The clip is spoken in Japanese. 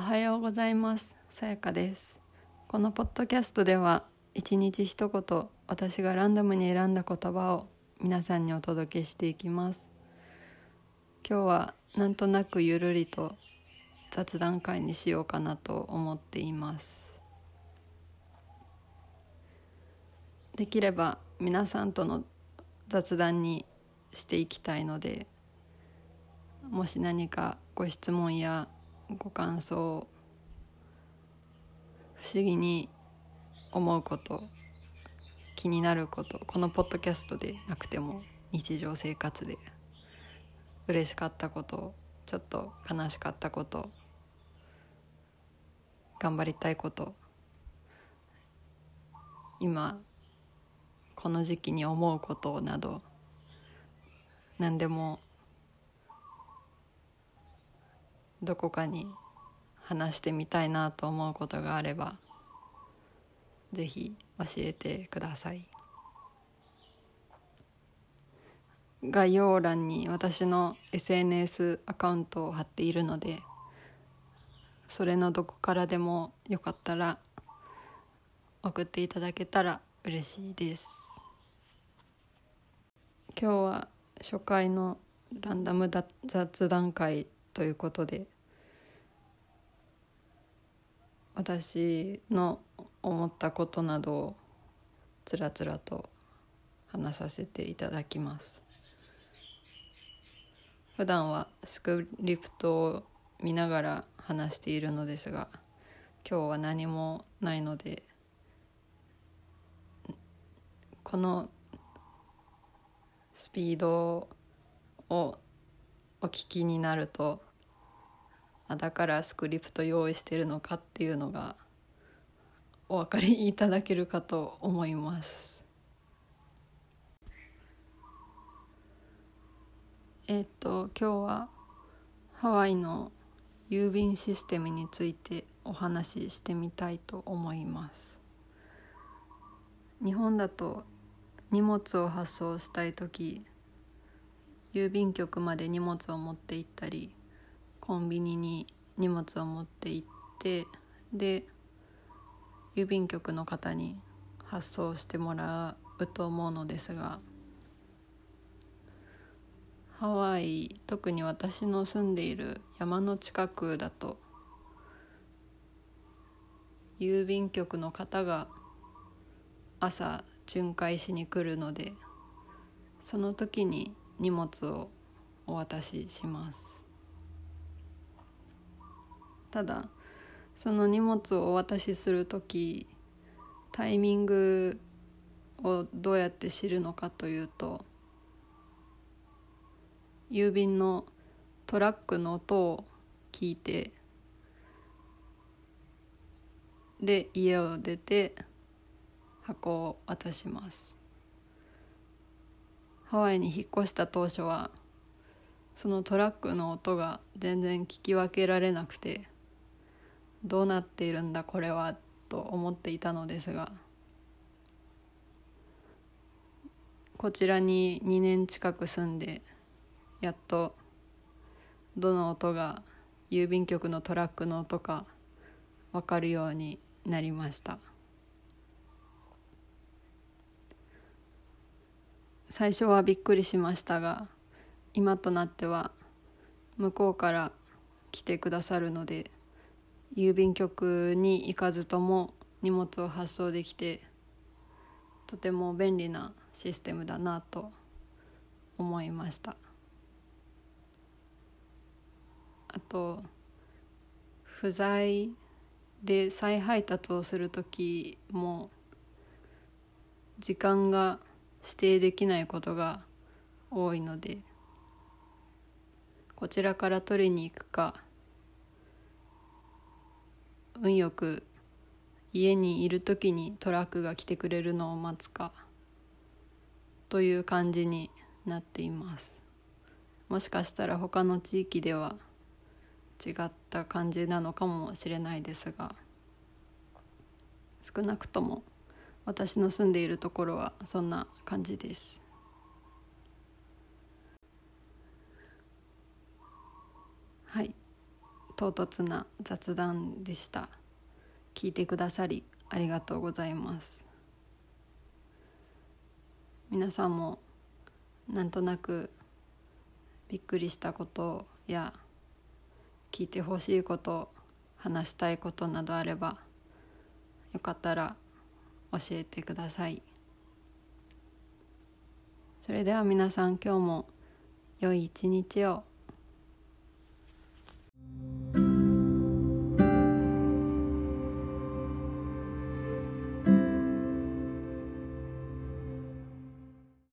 おはようございます。さやかです。このポッドキャストでは一日一言私がランダムに選んだ言葉を皆さんにお届けしていきます。今日はなんとなくゆるりと雑談会にしようかなと思っています。できれば皆さんとの雑談にしていきたいのでもし何かご質問やご感想不思議に思うこと気になることこのポッドキャストでなくても日常生活で嬉しかったことちょっと悲しかったこと頑張りたいこと今この時期に思うことなど何でもどこかに話してみたいなと思うことがあればぜひ教えてください。概要欄に私の SNS アカウントを貼っているのでそれのどこからでもよかったら送っていただけたら嬉しいです。今日は初回のランダム雑談会ということで私の思ったことなどをつらつらと話させていただきます。普段はスクリプトを見ながら話しているのですが今日は何もないのでこのスピードをお聞きになるとあだからスクリプト用意してるのかっていうのがお分かりいただけるかと思います。えっ、と今日はハワイの郵便システムについてお話ししてみたいと思います。日本だと荷物を発送したい時郵便局まで荷物を持って行ったりコンビニに荷物を持って行ってで郵便局の方に発送してもらうと思うのですがハワイ特に私の住んでいる山の近くだと郵便局の方が朝巡回しに来るのでその時に荷物をお渡しします。ただその荷物をお渡しする時タイミングをどうやって知るのかというと郵便のトラックの音を聞いてで家を出て箱を渡します。ハワイに引っ越した当初はそのトラックの音が全然聞き分けられなくてどうなっているんだこれはと思っていたのですがこちらに2年近く住んでやっとどの音が郵便局のトラックの音か分かるようになりました。最初はびっくりしましたが今となっては向こうから来てくださるので郵便局に行かずとも荷物を発送できてとても便利なシステムだなと思いました。あと不在で再配達をする時も時間が指定できないことが多いのでこちらから取りに行くか運よく家にいる時にトラックが来てくれるのを待つかという感じになっています。もしかしたら他の地域では違った感じなのかもしれないですが少なくとも私の住んでいるところはそんな感じですはい唐突な雑談でした。聞いてくださりありがとうございます。皆さんもなんとなくびっくりしたことや聞いてほしいこと話したいことなどあればよかったら教えてください。それでは皆さん今日も良い一日を